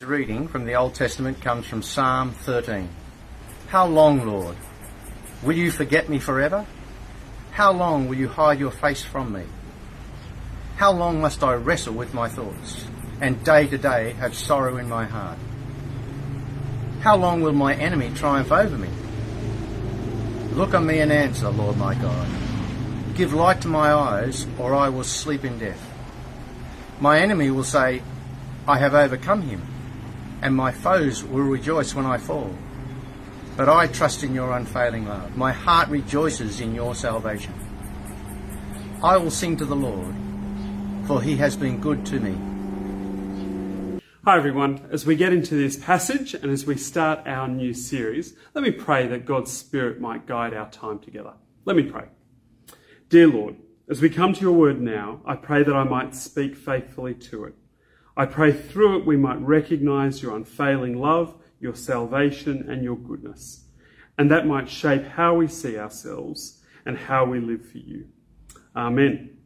The reading from the Old Testament comes from Psalm 13. How long, Lord? Will you forget me forever? How long will you hide your face from me? How long must I wrestle with my thoughts and day to day have sorrow in my heart? How long will my enemy triumph over me? Look on me and answer, Lord my God. Give light to my eyes, or I will sleep in death. My enemy will say, I have overcome him and my foes will rejoice when I fall. But I trust in your unfailing love. My heart rejoices in your salvation. I will sing to the Lord, for he has been good to me. Hi, everyone. As we get into this passage and as we start our new series, let me pray that God's Spirit might guide our time together. Let me pray. Dear Lord, as we come to your word now, I pray that I might speak faithfully to it. I pray through it we might recognize your unfailing love, your salvation, and your goodness. And that might shape how we see ourselves and how we live for you. Amen.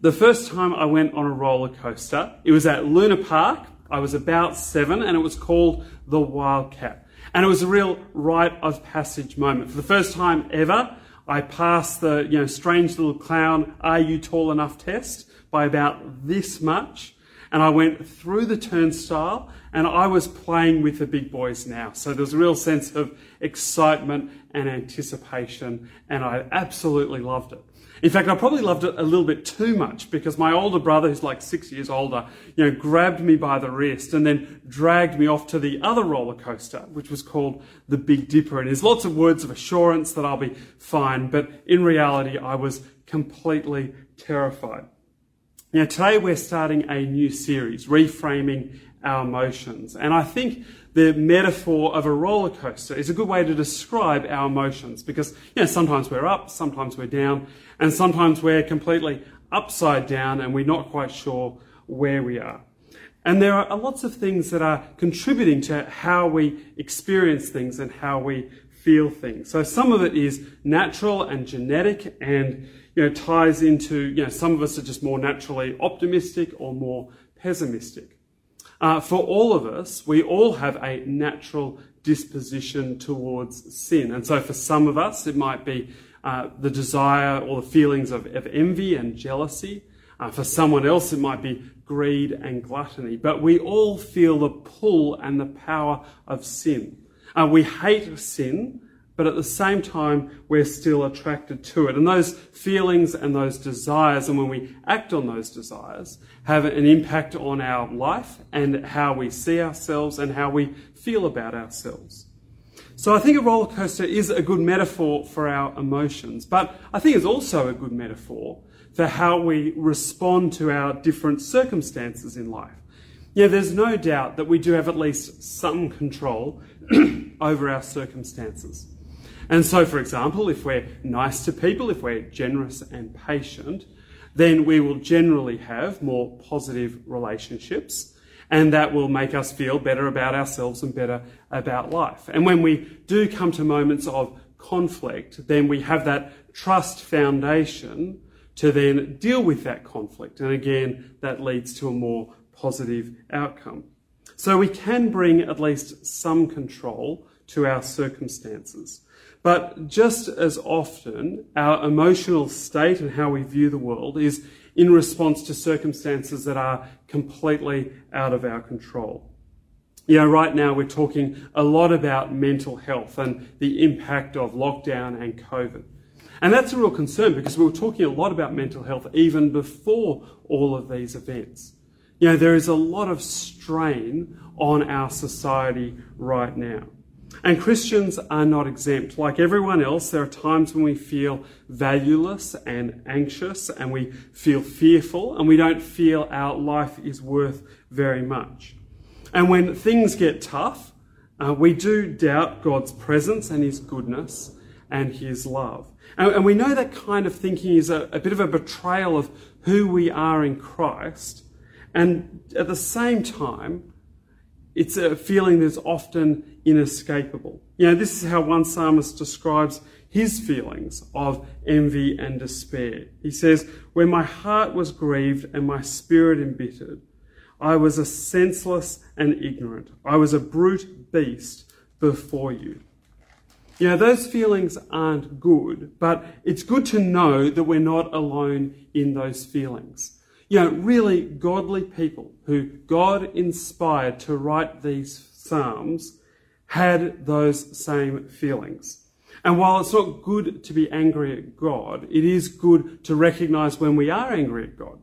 The first time I went on a roller coaster, it was at Luna Park. I was about seven and it was called the Wildcat. And it was a real rite of passage moment. For the first time ever, I passed the, you know, strange little clown, are you tall enough test by about this much. And I went through the turnstile and I was playing with the big boys now. So there was a real sense of excitement and anticipation and I absolutely loved it. In fact, I probably loved it a little bit too much because my older brother, who's like six years older, you know, grabbed me by the wrist and then dragged me off to the other roller coaster, which was called the Big Dipper. And there's lots of words of assurance that I'll be fine, but in reality, I was completely terrified. Now, today we're starting a new series, Reframing Our Emotions. And I think the metaphor of a roller coaster is a good way to describe our emotions because, you know, sometimes we're up, sometimes we're down, and sometimes we're completely upside down and we're not quite sure where we are. And there are lots of things that are contributing to how we experience things and how we feel things. So some of it is natural and genetic and you know, ties into, you know, some of us are just more naturally optimistic or more pessimistic. Uh, for all of us, we all have a natural disposition towards sin. And so for some of us, it might be uh, the desire or the feelings of, of envy and jealousy. Uh, for someone else, it might be greed and gluttony. But we all feel the pull and the power of sin. Uh, we hate sin, but at the same time, we're still attracted to it. And those feelings and those desires, and when we act on those desires, have an impact on our life and how we see ourselves and how we feel about ourselves. So I think a roller coaster is a good metaphor for our emotions, but I think it's also a good metaphor for how we respond to our different circumstances in life. Yeah, there's no doubt that we do have at least some control over our circumstances. And so, for example, if we're nice to people, if we're generous and patient, then we will generally have more positive relationships. And that will make us feel better about ourselves and better about life. And when we do come to moments of conflict, then we have that trust foundation to then deal with that conflict. And again, that leads to a more positive outcome. So we can bring at least some control to our circumstances. But just as often, our emotional state and how we view the world is in response to circumstances that are completely out of our control. You know, right now we're talking a lot about mental health and the impact of lockdown and COVID. And that's a real concern because we were talking a lot about mental health even before all of these events. You know, there is a lot of strain on our society right now. And Christians are not exempt. Like everyone else, there are times when we feel valueless and anxious and we feel fearful and we don't feel our life is worth very much. And when things get tough, uh, we do doubt God's presence and His goodness and His love. And, and we know that kind of thinking is a, a bit of a betrayal of who we are in Christ. And at the same time, it's a feeling that's often inescapable. You know, this is how one psalmist describes his feelings of envy and despair. He says, When my heart was grieved and my spirit embittered, I was a senseless and ignorant. I was a brute beast before you. You know, those feelings aren't good, but it's good to know that we're not alone in those feelings. You know, really godly people who God inspired to write these Psalms had those same feelings. And while it's not good to be angry at God, it is good to recognize when we are angry at God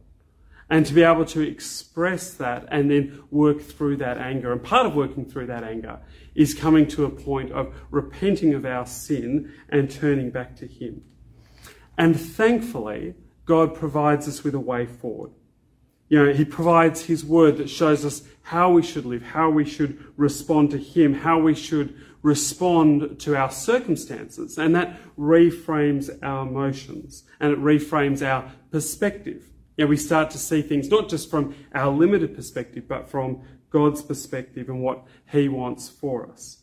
and to be able to express that and then work through that anger. And part of working through that anger is coming to a point of repenting of our sin and turning back to Him. And thankfully, God provides us with a way forward. You know, He provides His word that shows us how we should live, how we should respond to Him, how we should respond to our circumstances. And that reframes our emotions and it reframes our perspective. You know, we start to see things not just from our limited perspective, but from God's perspective and what He wants for us.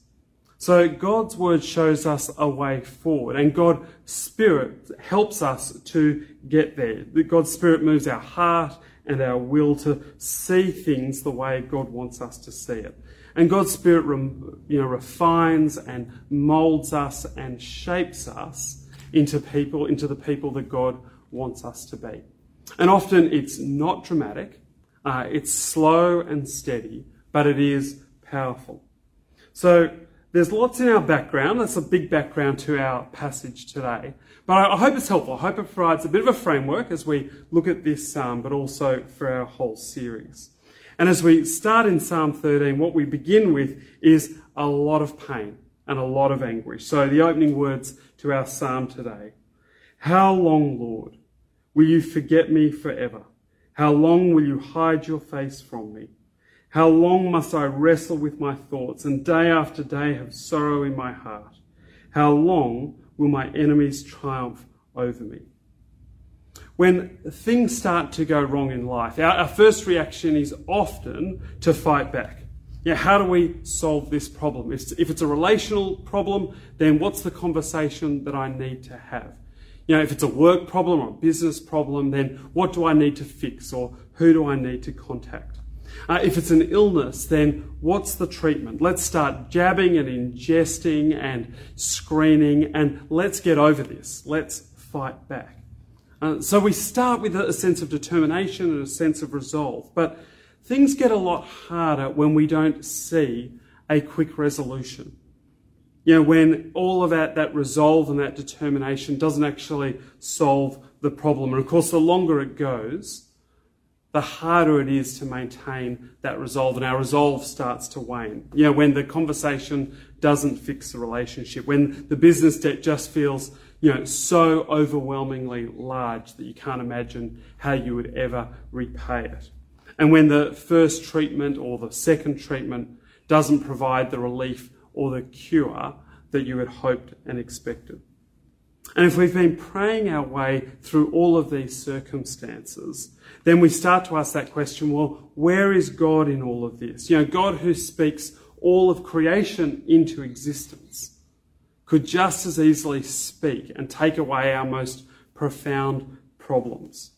So God's word shows us a way forward, and God's Spirit helps us to get there. God's Spirit moves our heart and our will to see things the way God wants us to see it. And God's Spirit, you know, refines and molds us and shapes us into people, into the people that God wants us to be. And often it's not dramatic, uh, it's slow and steady, but it is powerful. So there's lots in our background. That's a big background to our passage today. But I hope it's helpful. I hope it provides a bit of a framework as we look at this psalm, but also for our whole series. And as we start in Psalm 13, what we begin with is a lot of pain and a lot of anguish. So the opening words to our psalm today. How long, Lord? Will you forget me forever? How long will you hide your face from me? How long must I wrestle with my thoughts and day after day have sorrow in my heart? How long will my enemies triumph over me? When things start to go wrong in life, our, our first reaction is often to fight back. Yeah, how do we solve this problem? If, if it's a relational problem, then what's the conversation that I need to have? You know, if it's a work problem or a business problem, then what do I need to fix or who do I need to contact? Uh, if it's an illness, then what's the treatment? Let's start jabbing and ingesting and screening and let's get over this. Let's fight back. Uh, so we start with a sense of determination and a sense of resolve, but things get a lot harder when we don't see a quick resolution you know, when all of that, that resolve and that determination doesn't actually solve the problem. And of course, the longer it goes, the harder it is to maintain that resolve, and our resolve starts to wane. You know, when the conversation doesn't fix the relationship, when the business debt just feels, you know, so overwhelmingly large that you can't imagine how you would ever repay it. And when the first treatment or the second treatment doesn't provide the relief or the cure that you had hoped and expected. And if we've been praying our way through all of these circumstances, then we start to ask that question well, where is God in all of this? You know, God who speaks all of creation into existence could just as easily speak and take away our most profound problems.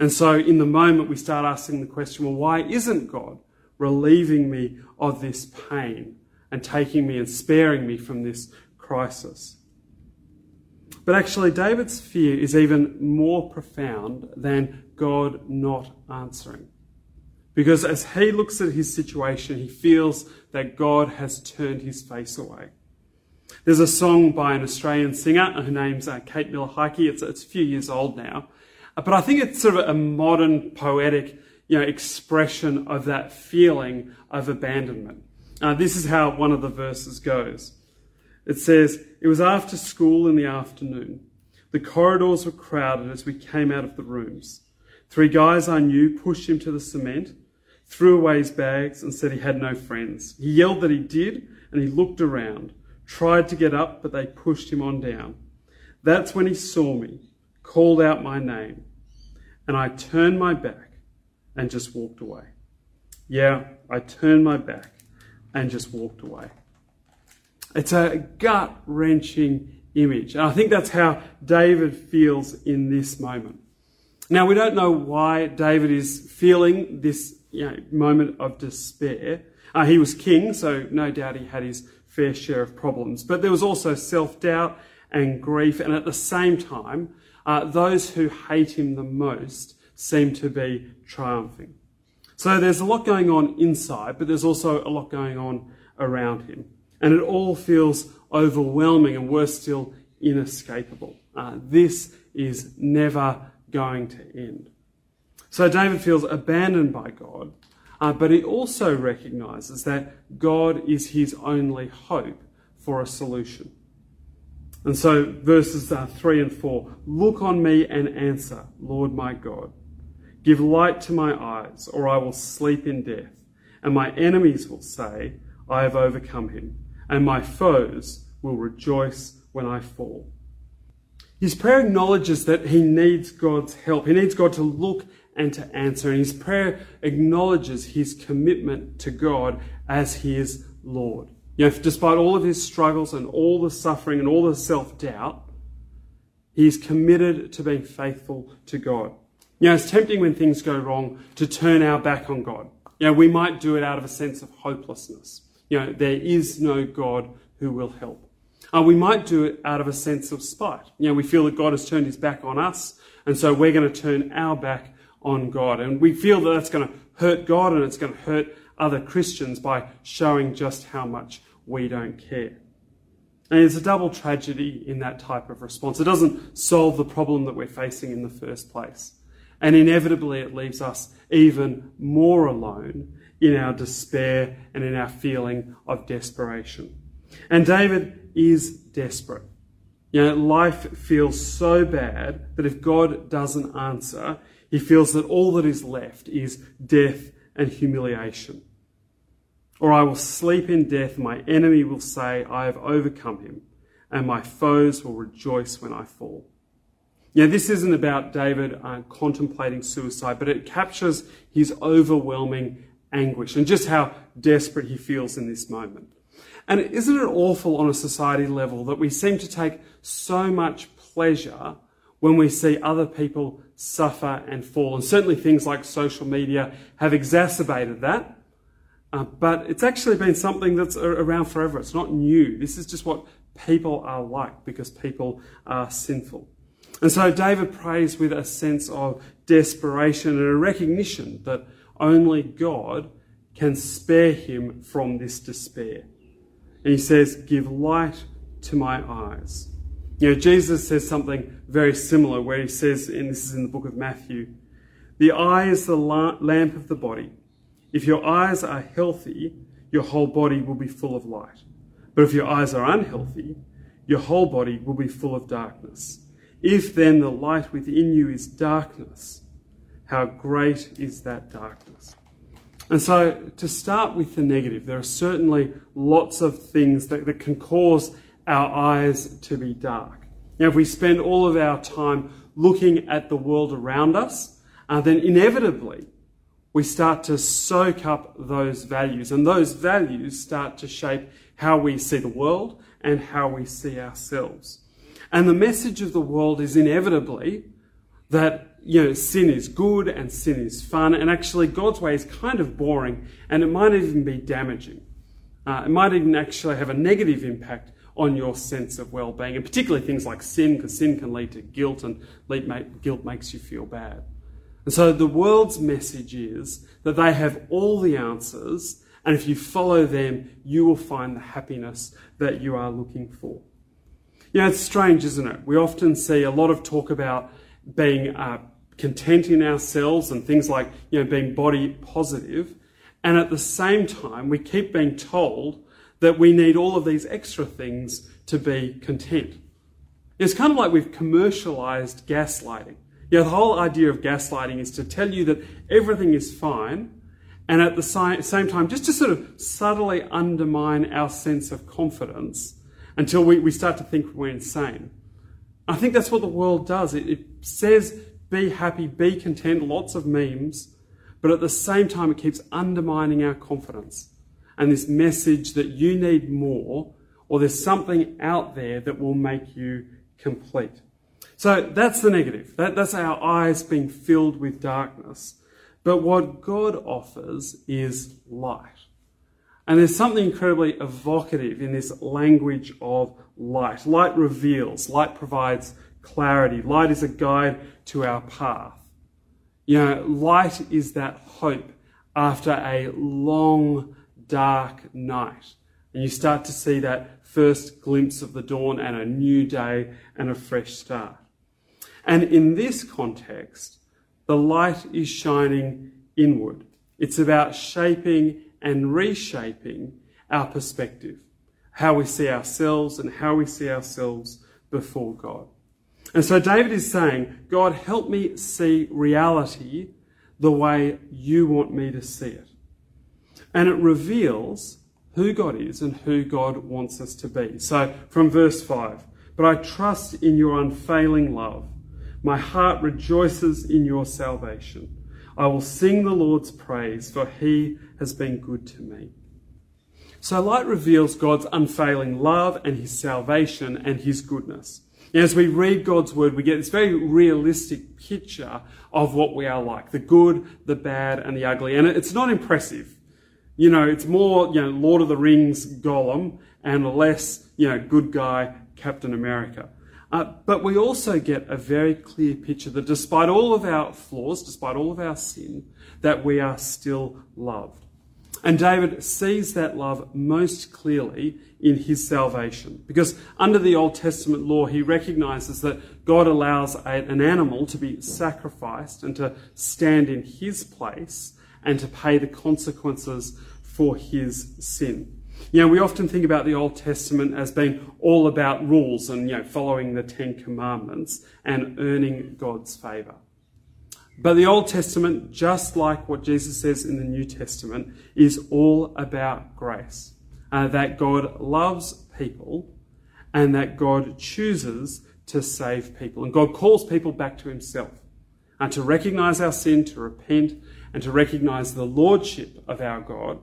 And so, in the moment, we start asking the question well, why isn't God relieving me of this pain and taking me and sparing me from this crisis. But actually, David's fear is even more profound than God not answering. Because as he looks at his situation, he feels that God has turned his face away. There's a song by an Australian singer, her name's uh, Kate Miller Heidke. It's, it's a few years old now. But I think it's sort of a modern poetic you know, expression of that feeling of abandonment. Uh, this is how one of the verses goes. It says, It was after school in the afternoon. The corridors were crowded as we came out of the rooms. Three guys I knew pushed him to the cement, threw away his bags, and said he had no friends. He yelled that he did, and he looked around, tried to get up, but they pushed him on down. That's when he saw me, called out my name, and I turned my back and just walked away. Yeah, I turned my back and just walked away. It's a gut wrenching image. And I think that's how David feels in this moment. Now, we don't know why David is feeling this you know, moment of despair. Uh, he was king, so no doubt he had his fair share of problems. But there was also self doubt and grief, and at the same time, uh, those who hate him the most seem to be triumphing. So there's a lot going on inside, but there's also a lot going on around him. And it all feels overwhelming and worse still, inescapable. Uh, this is never going to end. So David feels abandoned by God, uh, but he also recognizes that God is his only hope for a solution. And so verses uh, 3 and 4 Look on me and answer, Lord my God. Give light to my eyes, or I will sleep in death. And my enemies will say, I have overcome him, and my foes will rejoice when I fall. His prayer acknowledges that he needs God's help. He needs God to look and to answer. And his prayer acknowledges his commitment to God as his Lord. You know, despite all of his struggles and all the suffering and all the self doubt, he is committed to being faithful to God. You know, it's tempting when things go wrong to turn our back on God. You know, we might do it out of a sense of hopelessness. You know, there is no God who will help. Uh, we might do it out of a sense of spite. You know, we feel that God has turned his back on us, and so we're going to turn our back on God. And we feel that that's going to hurt God and it's going to hurt other Christians by showing just how much we don't care. And it's a double tragedy in that type of response. It doesn't solve the problem that we're facing in the first place. And inevitably, it leaves us even more alone in our despair and in our feeling of desperation. And David is desperate. You know, life feels so bad that if God doesn't answer, he feels that all that is left is death and humiliation. Or I will sleep in death, my enemy will say, I have overcome him, and my foes will rejoice when I fall. Now, this isn't about David uh, contemplating suicide, but it captures his overwhelming anguish and just how desperate he feels in this moment. And isn't it awful on a society level that we seem to take so much pleasure when we see other people suffer and fall? And certainly things like social media have exacerbated that. Uh, but it's actually been something that's around forever. It's not new. This is just what people are like because people are sinful. And so David prays with a sense of desperation and a recognition that only God can spare him from this despair. And he says, Give light to my eyes. You know, Jesus says something very similar where he says, and this is in the book of Matthew, the eye is the lamp of the body. If your eyes are healthy, your whole body will be full of light. But if your eyes are unhealthy, your whole body will be full of darkness. If then the light within you is darkness, how great is that darkness? And so, to start with the negative, there are certainly lots of things that, that can cause our eyes to be dark. Now, if we spend all of our time looking at the world around us, uh, then inevitably we start to soak up those values, and those values start to shape how we see the world and how we see ourselves. And the message of the world is inevitably that you know sin is good and sin is fun, and actually God's way is kind of boring, and it might even be damaging. Uh, it might even actually have a negative impact on your sense of well-being, and particularly things like sin, because sin can lead to guilt, and guilt makes you feel bad. And so the world's message is that they have all the answers, and if you follow them, you will find the happiness that you are looking for. You know, it's strange, isn't it? We often see a lot of talk about being uh, content in ourselves and things like, you know, being body. And at the same time, we keep being told that we need all of these extra things to be content. It's kind of like we've commercialized gaslighting. Yeah, the whole idea of gaslighting is to tell you that everything is fine, and at the same time, just to sort of subtly undermine our sense of confidence until we, we start to think we're insane. I think that's what the world does. It, it says, be happy, be content, lots of memes, but at the same time, it keeps undermining our confidence. And this message that you need more, or there's something out there that will make you complete. So that's the negative. That, that's our eyes being filled with darkness. But what God offers is light. And there's something incredibly evocative in this language of light. Light reveals, light provides clarity, light is a guide to our path. You know, light is that hope after a long, dark night. And you start to see that first glimpse of the dawn and a new day and a fresh start. And in this context, the light is shining inward. It's about shaping and reshaping our perspective, how we see ourselves and how we see ourselves before God. And so David is saying, God, help me see reality the way you want me to see it. And it reveals who God is and who God wants us to be. So from verse 5, but I trust in your unfailing love. My heart rejoices in your salvation. I will sing the Lord's praise, for he has been good to me. So light reveals God's unfailing love and his salvation and his goodness. As we read God's word, we get this very realistic picture of what we are like the good, the bad, and the ugly. And it's not impressive. You know, it's more, you know, Lord of the Rings Gollum and less, you know, good guy Captain America. Uh, but we also get a very clear picture that despite all of our flaws, despite all of our sin, that we are still loved. And David sees that love most clearly in his salvation. Because under the Old Testament law, he recognizes that God allows a, an animal to be sacrificed and to stand in his place and to pay the consequences for his sin. You know, we often think about the Old Testament as being all about rules and, you know, following the Ten Commandments and earning God's favour. But the Old Testament, just like what Jesus says in the New Testament, is all about grace. Uh, that God loves people and that God chooses to save people. And God calls people back to himself and to recognize our sin, to repent, and to recognize the lordship of our God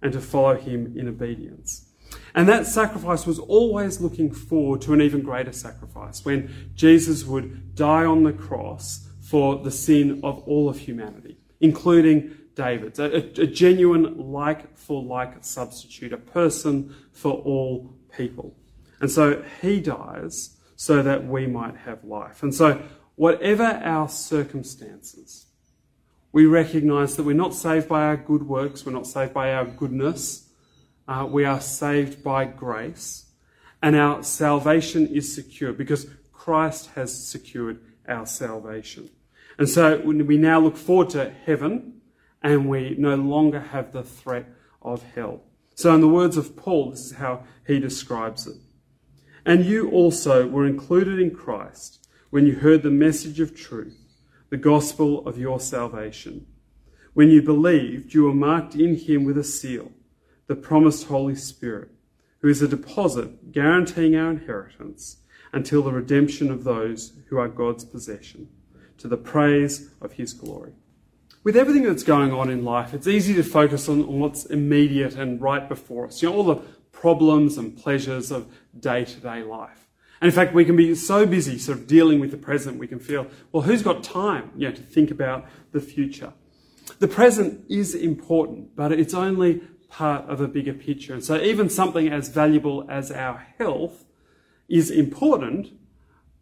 and to follow him in obedience. And that sacrifice was always looking forward to an even greater sacrifice when Jesus would die on the cross for the sin of all of humanity, including David's, a, a genuine like for like substitute, a person for all people. And so he dies so that we might have life. And so, whatever our circumstances, we recognize that we're not saved by our good works, we're not saved by our goodness, uh, we are saved by grace, and our salvation is secure because Christ has secured our salvation. And so we now look forward to heaven and we no longer have the threat of hell. So, in the words of Paul, this is how he describes it. And you also were included in Christ when you heard the message of truth the gospel of your salvation. When you believed, you were marked in him with a seal, the promised Holy Spirit, who is a deposit guaranteeing our inheritance until the redemption of those who are God's possession, to the praise of his glory. With everything that's going on in life, it's easy to focus on what's immediate and right before us. You know, all the problems and pleasures of day to day life. And in fact, we can be so busy sort of dealing with the present, we can feel, well, who's got time you know, to think about the future? The present is important, but it's only part of a bigger picture. And so even something as valuable as our health is important,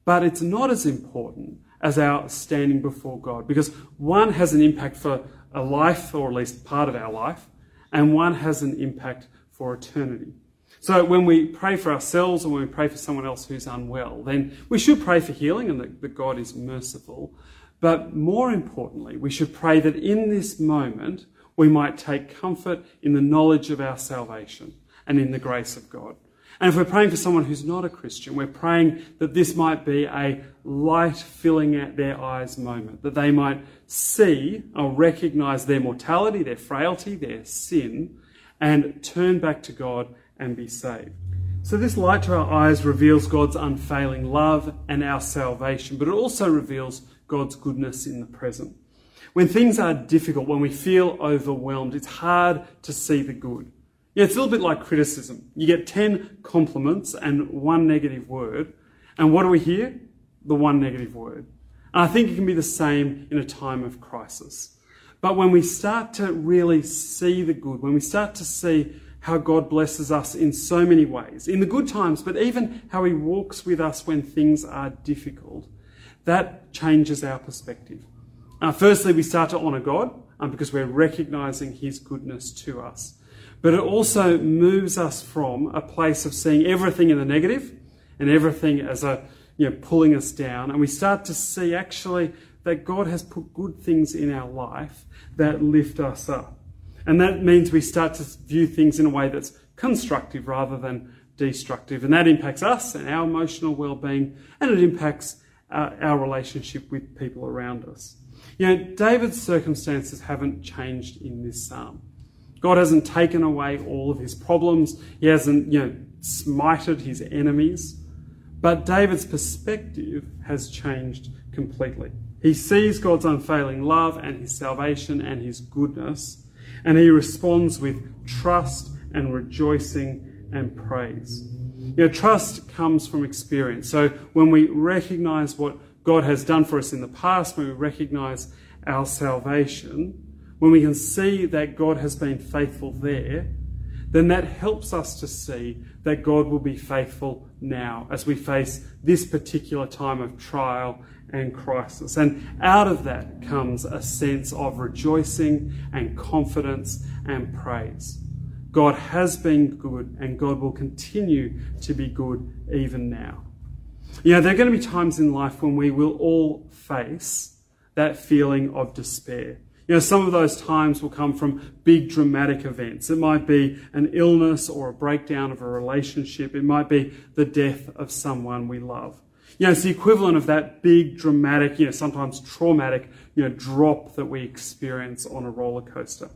but it's not as important as our standing before God because one has an impact for a life, or at least part of our life, and one has an impact for eternity. So when we pray for ourselves or when we pray for someone else who's unwell, then we should pray for healing and that, that God is merciful. But more importantly, we should pray that in this moment we might take comfort in the knowledge of our salvation and in the grace of God. And if we're praying for someone who's not a Christian, we're praying that this might be a light filling out their eyes moment, that they might see or recognize their mortality, their frailty, their sin, and turn back to God and be saved. So, this light to our eyes reveals God's unfailing love and our salvation, but it also reveals God's goodness in the present. When things are difficult, when we feel overwhelmed, it's hard to see the good. Yeah, it's a little bit like criticism. You get 10 compliments and one negative word, and what do we hear? The one negative word. And I think it can be the same in a time of crisis. But when we start to really see the good, when we start to see how God blesses us in so many ways, in the good times, but even how He walks with us when things are difficult, that changes our perspective. Uh, firstly, we start to honour God um, because we're recognising His goodness to us. But it also moves us from a place of seeing everything in the negative and everything as a you know pulling us down, and we start to see actually that God has put good things in our life that lift us up. And that means we start to view things in a way that's constructive rather than destructive. And that impacts us and our emotional well being, and it impacts uh, our relationship with people around us. You know, David's circumstances haven't changed in this psalm. God hasn't taken away all of his problems, he hasn't, you know, smited his enemies. But David's perspective has changed completely. He sees God's unfailing love and his salvation and his goodness, and he responds with trust and rejoicing and praise. You know, trust comes from experience. So when we recognize what God has done for us in the past, when we recognize our salvation, when we can see that God has been faithful there, then that helps us to see that God will be faithful now as we face this particular time of trial and crisis. And out of that comes a sense of rejoicing and confidence and praise. God has been good and God will continue to be good even now. You know, there are going to be times in life when we will all face that feeling of despair. You know, some of those times will come from big dramatic events. It might be an illness or a breakdown of a relationship. It might be the death of someone we love. You know, it's the equivalent of that big dramatic, you know, sometimes traumatic, you know, drop that we experience on a roller coaster.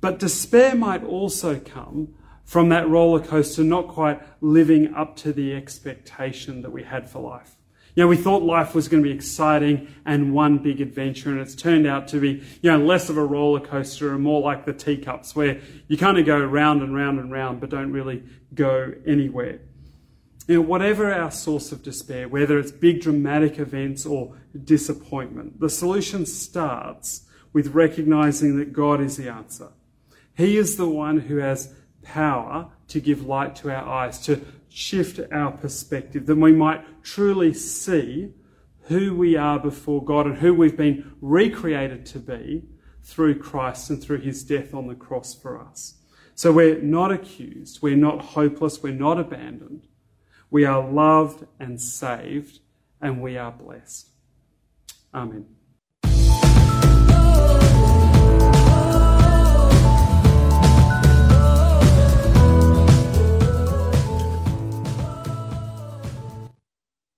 But despair might also come from that roller coaster not quite living up to the expectation that we had for life. You know, we thought life was going to be exciting and one big adventure, and it's turned out to be, you know, less of a roller coaster and more like the teacups where you kind of go round and round and round but don't really go anywhere. You know, whatever our source of despair, whether it's big dramatic events or disappointment, the solution starts with recognizing that God is the answer. He is the one who has power to give light to our eyes, to shift our perspective, then we might truly see who we are before God and who we've been recreated to be through Christ and through his death on the cross for us. So we're not accused, we're not hopeless, we're not abandoned. We are loved and saved, and we are blessed. Amen.